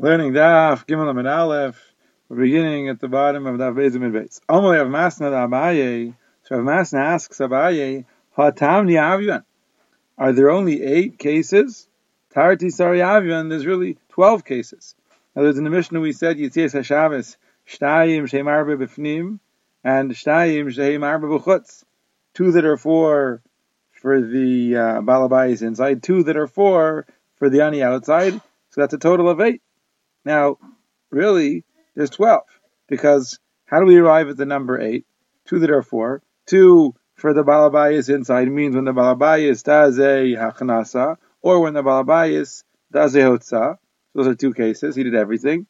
Learning Daf Gimel Amid Aleph. We're beginning at the bottom of Daf Beis Amid Beis. Only of Masna Abaye. So if Masna asks Abaye, Hatam Avian. Are there only eight cases? Tarti Sari Avian. There's really twelve cases. Now, there's in the Mishnah we said Yitzias Hashavis Shtayim Sheim Arba B'Fnim and Shtayim Sheim Arba B'Chutz. Two that are four for the uh, Balabayis inside, two that are four for the Ani outside. So that's a total of eight. Now, really, there's 12 because how do we arrive at the number eight? Two that are four. Two for the balabayas inside means when the balabayas does a hachanasa or when the balabayas does a hotza. Those are two cases. He did everything.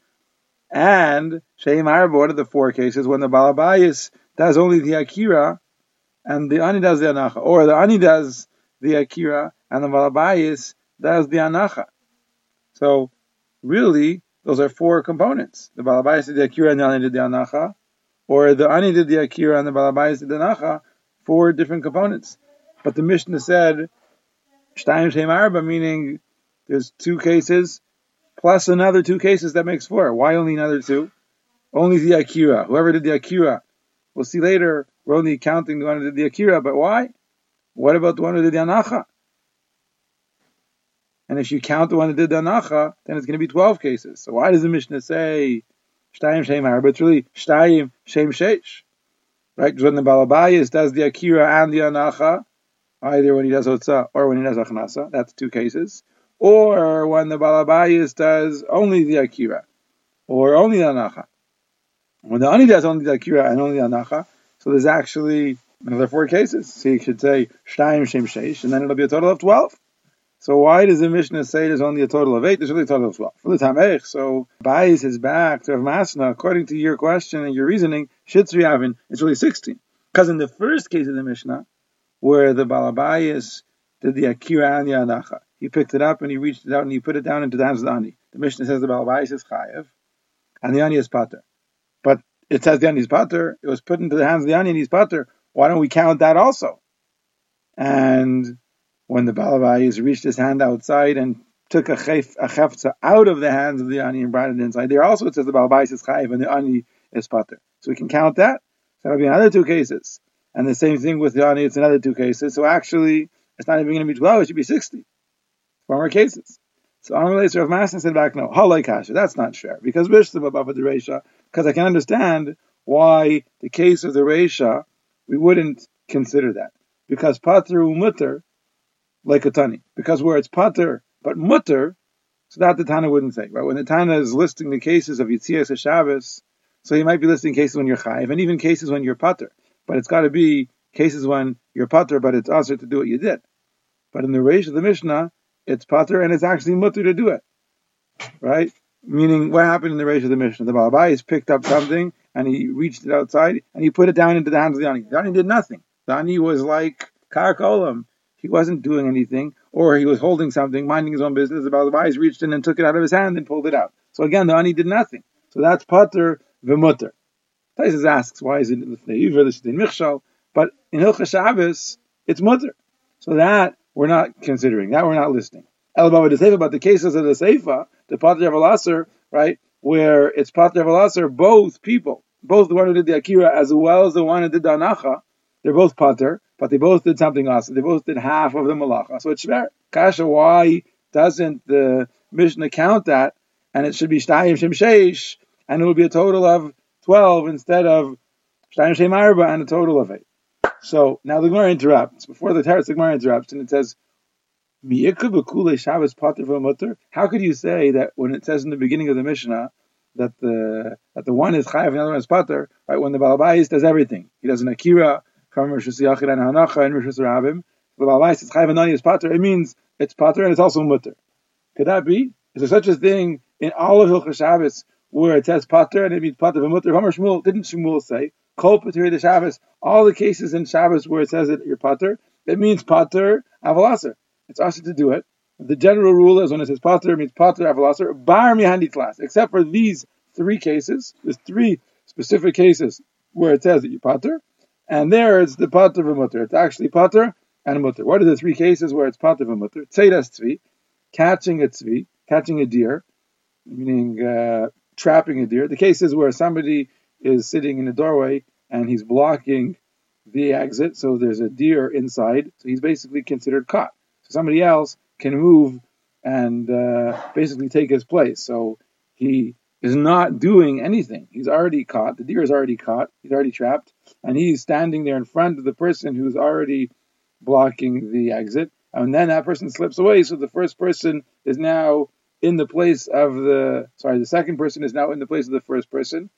And Sheim Arba, one of the four cases, when the balabayas does only the akira and the ani does the anacha, or the ani does the akira and the balabayas does the anacha. So really, those are four components. The Balabayas did the Akira and the Ani did the Anacha, or the Ani did the Akira and the Balabayas did the Anacha, four different components. But the Mishnah said, Shtayim Shem Arba, meaning there's two cases, plus another two cases, that makes four. Why only another two? Only the Akira. Whoever did the Akira. We'll see later, we're only counting the one who did the Akira, but why? What about the one who did the Anacha? And if you count the one that did the anacha, then it's going to be 12 cases. So why does the Mishnah say Shtayim Shem But it's really Shtayim Shem Sheish. Right? Because when the Balabayas does the Akira and the anacha, either when he does Otza or when he does Achnasa, that's two cases. Or when the Balabayas does only the Akira, or only the anacha. When the Ani does only the Akira and only the anacha, so there's actually another four cases. So you should say Shtayim Shem Sheish, and then it'll be a total of 12. So why does the Mishnah say there's only a total of eight? There's really a total of twelve. So Bayis is back to Masna, according to your question and your reasoning, Shitzri Avin, it's really sixteen. Because in the first case of the Mishnah, where the Balabayas did the Akira the Anacha, he picked it up and he reached it out and he put it down into the hands of the Ani. The Mishnah says the Balabayas is Chayev, and the Ani is Pater. But it says the Ani is Pater, it was put into the hands of the Ani and he's Pater. Why don't we count that also? And when the Balabayis reached his hand outside and took a, chef, a chefza out of the hands of the ani and brought it inside. There also it says the Balabayis is chayiv and the ani is pater. So we can count that. So that'll be another two cases. And the same thing with the ani, it's another two cases. So actually, it's not even going to be 12, it should be 60. Four more cases. So Amalei Rav Masna said back, no, halai kasha, that's not fair. Because Bishlam above the Resha, because I can understand why the case of the Resha, we wouldn't consider that. Because Pater Umutter, like a tani. Because where it's pater but mutter, so that the Tana wouldn't say. Right? When the Tana is listing the cases of Yitzias Shabbos, so he might be listing cases when you're chayiv, and even cases when you're pater. But it's got to be cases when you're pater, but it's also to do what you did. But in the Reish of the Mishnah, it's pater and it's actually mutter to do it. Right? Meaning, what happened in the Reish of the Mishnah? The Balabai picked up something and he reached it outside and he put it down into the hands of the Ani. The Ani did nothing. The Ani was like Karakolam he wasn't doing anything, or he was holding something, minding his own business. The Balabais reached in and took it out of his hand and pulled it out. So again, the ani did nothing. So that's pater v'mutter. Taisus asks, why is it Michshal, but in Hilchah Shabbos, it's mutter. So that we're not considering. That we're not listening. El Baba Seifa, about the cases of the Seifa, the pater Avalasar, right, where it's pater Avalasar, both people, both the one who did the Akira as well as the one who did the Anacha, they're both pater, but they both did something else. They both did half of the malacha. So it's shver. Kasha, why doesn't the Mishnah count that? And it should be shtayim shem sheish, and it will be a total of twelve instead of shtayim shem arba and a total of eight. So now the Gemara interrupts. Before the Teretz, the Gemara interrupts, and it says, How could you say that when it says in the beginning of the Mishnah that the that the one is chayav and the other one is pater, right? When the balabais does everything, he does an akira, from Rosh Yachid and Hanacha and Rosh Rabim. Is Pater. It means it's Pater and it's also Mutter. Could that be? Is there such a thing in all of Hilchah Shabbos where it says Pater and it means Pater and Mutter? Homer Shmuel didn't Shmuel say Kol Pater the Shabbos? All the cases in Shabbos where it says that you're Pater, it means Pater Avalaser. It's also to do it. The general rule is when it says Pater, it means Pater Avalaser Bar Mihandi class, except for these three cases. There's three specific cases where it says that you're Pater. And there it's the pater v'mutter. It's actually pater and mutter. What are the three cases where it's pater v'mutter? Tzeidas tzvi, catching a tzvi, catching a deer, meaning uh, trapping a deer. The case is where somebody is sitting in a doorway and he's blocking the exit, so there's a deer inside, so he's basically considered caught. So somebody else can move and uh, basically take his place. So he is not doing anything. He's already caught. The deer is already caught. He's already trapped, and he's standing there in front of the person who's already blocking the exit. And then that person slips away. So the first person is now in the place of the sorry, the second person is now in the place of the first person.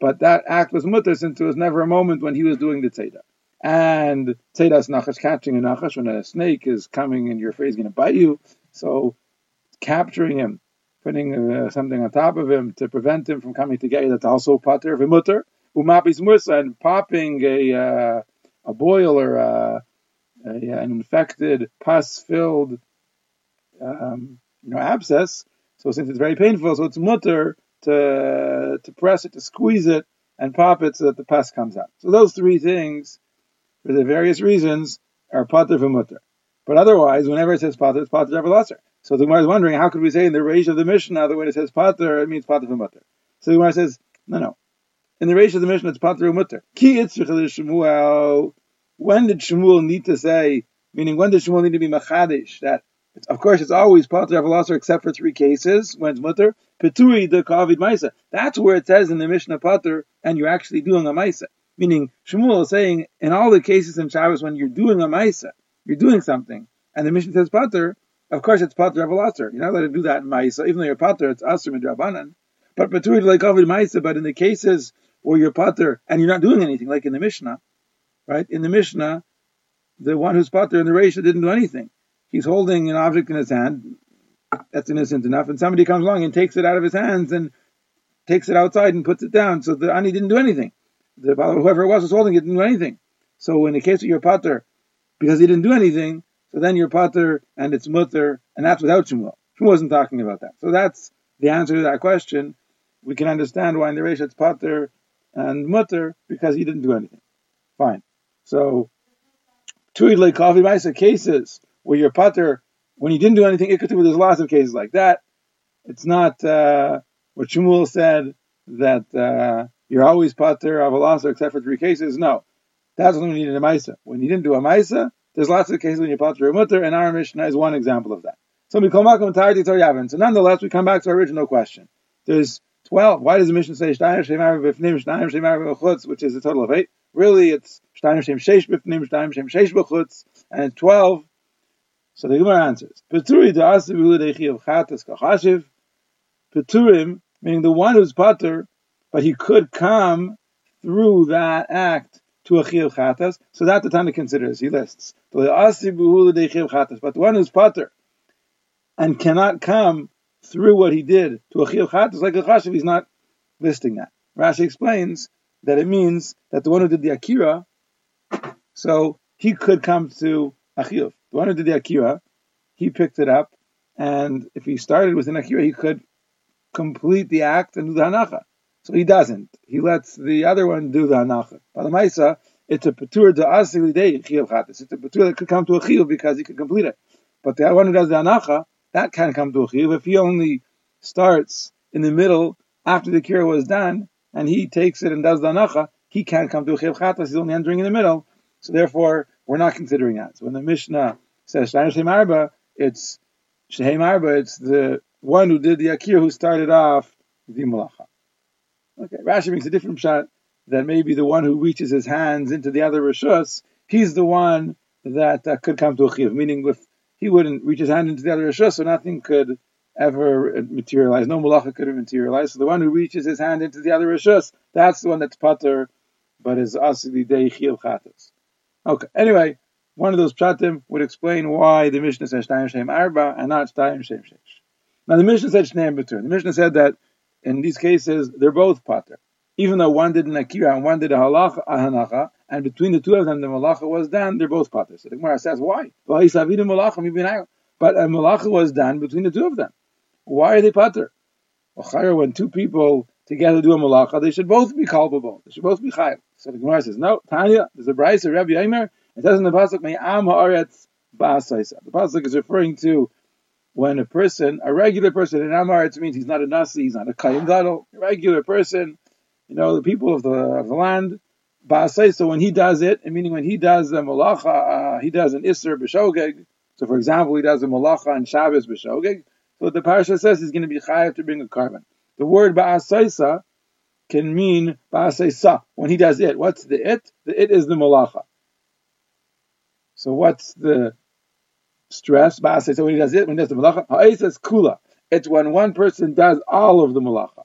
But that act was mutter since there was never a moment when he was doing the tzeda. And tzedas nachash, catching a nachash when a snake is coming and your face is going to bite you. So capturing him putting uh, something on top of him to prevent him from coming together. That's also pater v'mutter. Umapis musa and popping a uh, a boil or a, a, an infected pus-filled um, you know abscess. So since it's very painful, so it's mutter to to press it, to squeeze it, and pop it so that the pus comes out. So those three things, for the various reasons, are pater v'mutter. But otherwise, whenever it says pater, it's pater avalaser. So the Gemara is wondering, how could we say in the Reish of the Mishnah that when it says pater, it means pater from mutter? So the Gemara says, no, no. In the Reish of the Mishnah, it's pater mutter. Ki Shmuel. When did Shmuel need to say, meaning when did Shmuel need to be machadish, that of course, it's always pater avalaser except for three cases when it's mutter. Peturi de kavid maisa. That's where it says in the Mishnah pater, and you're actually doing a maisa. Meaning, Shmuel is saying in all the cases in Shabbos when you're doing a maisa, you're doing something, and the Mishnah says pater, of course, it's pater avalaser. You're not allowed to do that in Maisa. Even though you're pater, it's aser midrabanan. But patur like avid Maisa. But in the cases where you're pater and you're not doing anything, like in the Mishnah, right? In the Mishnah, the one who's pater in the Reisha didn't do anything. He's holding an object in his hand. That's innocent enough. And somebody comes along and takes it out of his hands and takes it outside and puts it down. So the ani didn't do anything. The, whoever it was was holding it didn't do anything. So in the case of your pater, because he didn't do anything, so then you're and it's mutter, and that's without Shmuel. Shmuel wasn't talking about that. So that's the answer to that question. We can understand why in the Reish it's pater and mutter because he didn't do anything. Fine. So two like coffee ma'isa cases where you're pater when you didn't do anything. It could there's lots of cases like that. It's not uh, what Shmuel said that uh, you're always pater of a except for three cases. No, that's when you need a ma'isa. When you didn't do a ma'isa, there's lots of cases when you're pater mutter, and our Mishnah is one example of that. So we call Makom entirety Yavin. So nonetheless, we come back to our original question. There's 12. Why does the Mishnah say Shtayim Shemar Bifnim, Shtayim Shemar B'chutz, which is a total of 8? Really, it's Shtayim Shem Sheish Bifnim, Shtayim Shem Sheish B'chutz, and 12. So the Gemara answers, Peturi Da'asi B'ludechi of Chatas Kachashiv, Peturim, meaning the one who's pater, but he could come through that act to a chiyuv chatas. So that the Tana considers. He lists. But the one who's pater and cannot come through what he did to a chiyuv chatas, like a chashiv, he's not listing that. Rashi explains that it means that the one who did the akira, so he could come to a chiyuv. The one who did the akira, he picked it up, and if he started with an akira, he could complete the act and do the hanacha. So he doesn't. He lets the other one do the hanacha. By the it's a patur to asili day chiyuv chatas. It's a patur that could come to a chiyuv because he could complete it. But the other one who does the hanacha, that can't come to a chiyuv. If he only starts in the middle after the kira was done, and he takes it and does the hanacha, he can't come to a chiyuv chatas. He's only entering in the middle. So therefore, we're not considering that. So when the Mishnah says Shem Arba, it's Shehem Arba, it's the one who did the akir who started off the malacha. Okay, Rashi makes a different shot that maybe the one who reaches his hands into the other rishus, he's the one that uh, could come to a chiv. Meaning, if he wouldn't reach his hand into the other rishus, so nothing could ever materialize. No malacha could have materialized. So the one who reaches his hand into the other rishus, that's the one that's pater, but is asili dei chiv chatas. Okay. Anyway, one of those pshatim would explain why the Mishnah says shtayim shem arba and not shtayim shem shesh. Now the Mishnah said shnei betur. The Mishnah said that in these cases, they're both pater. Even though one did an akira and one did a halacha, a hanacha, and between the two of them the malacha was done, they're both pater. So the Gemara says, why? But a malacha was done between the two of them. Why are they pater? When two people together do a malacha, they should both be culpable. They should both be chayv. So the Gemara says, no, Tanya, there's a brayse, Rabbi Eimer, it says in the pasuk, "Me'am haaretz ba'asaisa." The pasuk is referring to when a person, a regular person in Amar, it means he's not a Nasi, he's not a Kohen Gadol, a regular person, you know, the people of the, of the land, so when he does it, meaning when he does the malacha, uh, he does an Isser b'shogeg. So for example, he does a malacha on Shabbos b'shogeg. So the parasha says he's going to be chayav to bring a korban. The word ba'asaisa can mean ba'asaisa, when he does it. What's the it? The it is the malacha. So what's the stress? Ba'asaisa, when he does it, when he does the malacha. Ha'isa is kula. It's when one person does all of the malacha.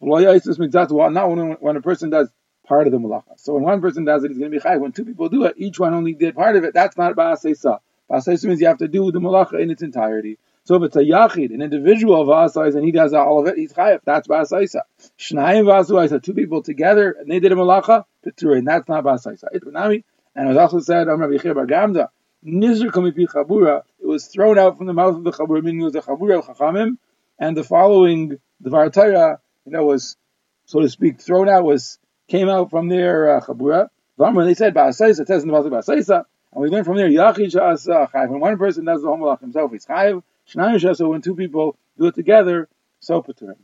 Not when, when a person does part of the malacha. So when one person does it, he's going to be chayv. When two people do it, each one only did part of it. That's not ba'aseisa. Ba'aseisa means you have to do the malacha in its entirety. So if it's a yachid, an individual of and he does all of it, he's chayav. That's ba'asaisa. Shnayim v'asuaisa, two people together, and they did a malacha, piturin. That's not ba'asaisa. And it was also said, Amr Rabbi Bar Gamda, Nizr kamipi chabura, it was thrown out from the mouth of the chabura, meaning it was a chabura of chachamim, and the following, the Varataya, you know, was, so to speak, thrown out, was came out from their uh, chabura. They said ba'asaisa, it the ba'asaisa, and we learned from there yachid sha'asa chayv. When one person does the homalach himself, he's chayv. Shnayim sha'asa, when two people do it together, so paturim.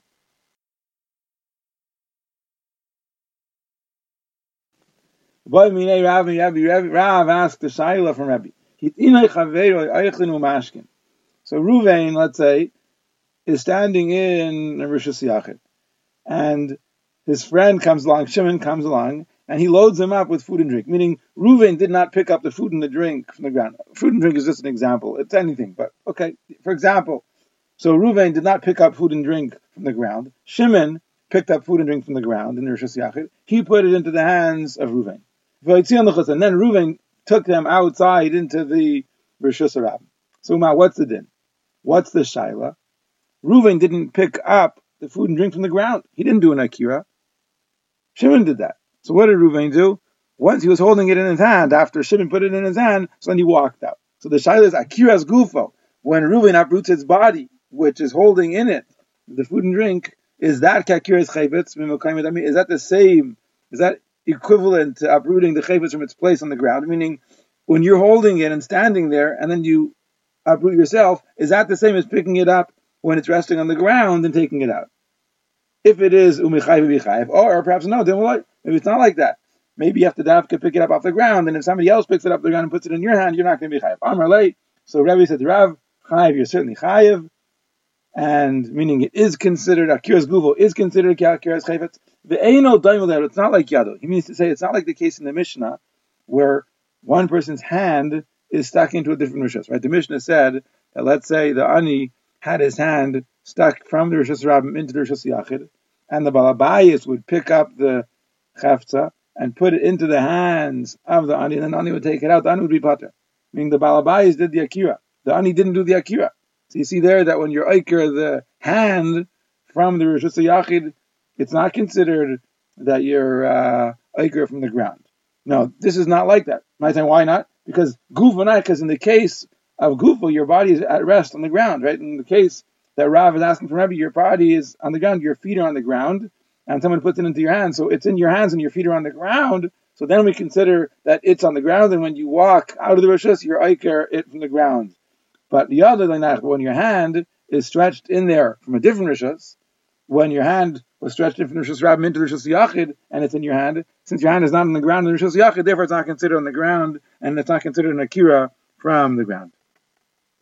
Rav Rav asked the Shaila from Rabbi. So Ruvain, let's say, is standing in Rishus Yachid, and his friend comes along, Shimon comes along, and he loads him up with food and drink. Meaning, Reuven did not pick up the food and the drink from the ground. Food and drink is just an example. It's anything, but okay. For example, so Reuven did not pick up food and drink from the ground. Shimon picked up food and drink from the ground in Rosh Yachid. He put it into the hands of Reuven. And then Reuven took them outside into the Rosh Hashanah. So, Ma, what's the din? What's the shaila? Reuven didn't pick up the food and drink from the ground. He didn't do an akira. Shimon did that. So what did Ruvain do? Once he was holding it in his hand, after Shimon put it in his hand, so then he walked out. So the shaila is akiras gufo. When Ruvain uproots his body, which is holding in it the food and drink, is that kakiras chayvetz? Is that the same? Is that equivalent to uprooting the chayvetz from its place on the ground? Meaning, when you're holding it and standing there, and then you uproot yourself, is that the same as picking it up when it's resting on the ground and taking it out? If it is umichayv or perhaps no, then what maybe it's not like that. Maybe you have to dafka pick it up off the ground, and if somebody else picks it up the ground and puts it in your hand, you're not going to be chayiv. Amar late. So Rabbi said Rav, chayiv, you're certainly chayiv, and meaning it is considered akiras guvo is considered akiras chayvetz. The eino daimel it's not like yado. He means to say it's not like the case in the Mishnah where one person's hand is stuck into a different rishas. Right? The Mishnah said that let's say the ani had his hand stuck from the Rishas Rabbim into the Rishas Yachid, and the Balabayas would pick up the Chafza and put it into the hands of the Ani, and the Ani would take it out, the Ani would be Pater. Meaning the Balabayas did the Akira. The Ani didn't do the Akira. So you see there that when you're Iker the hand from the Rishas Yachid, it's not considered that you're uh, from the ground. No, this is not like that. My time, why not? Because Gufa because in the case of Gufa, your body is at rest on the ground, right? In the case that Rav is asking from Rebbe, your body is on the ground, your feet are on the ground, and someone puts it into your hands. So it's in your hands and your feet are on the ground. So then we consider that it's on the ground, and when you walk out of the Rishas, you're Iker it from the ground. But the other than that, when your hand is stretched in there from a different Rishas, when your hand was stretched in from the Rishas Rabbim into the Rishas Yachid, and it's in your hand, since your hand is not on the ground in the Rishas Yachid, therefore it's not considered on the ground, and it's not considered an Akira from the ground.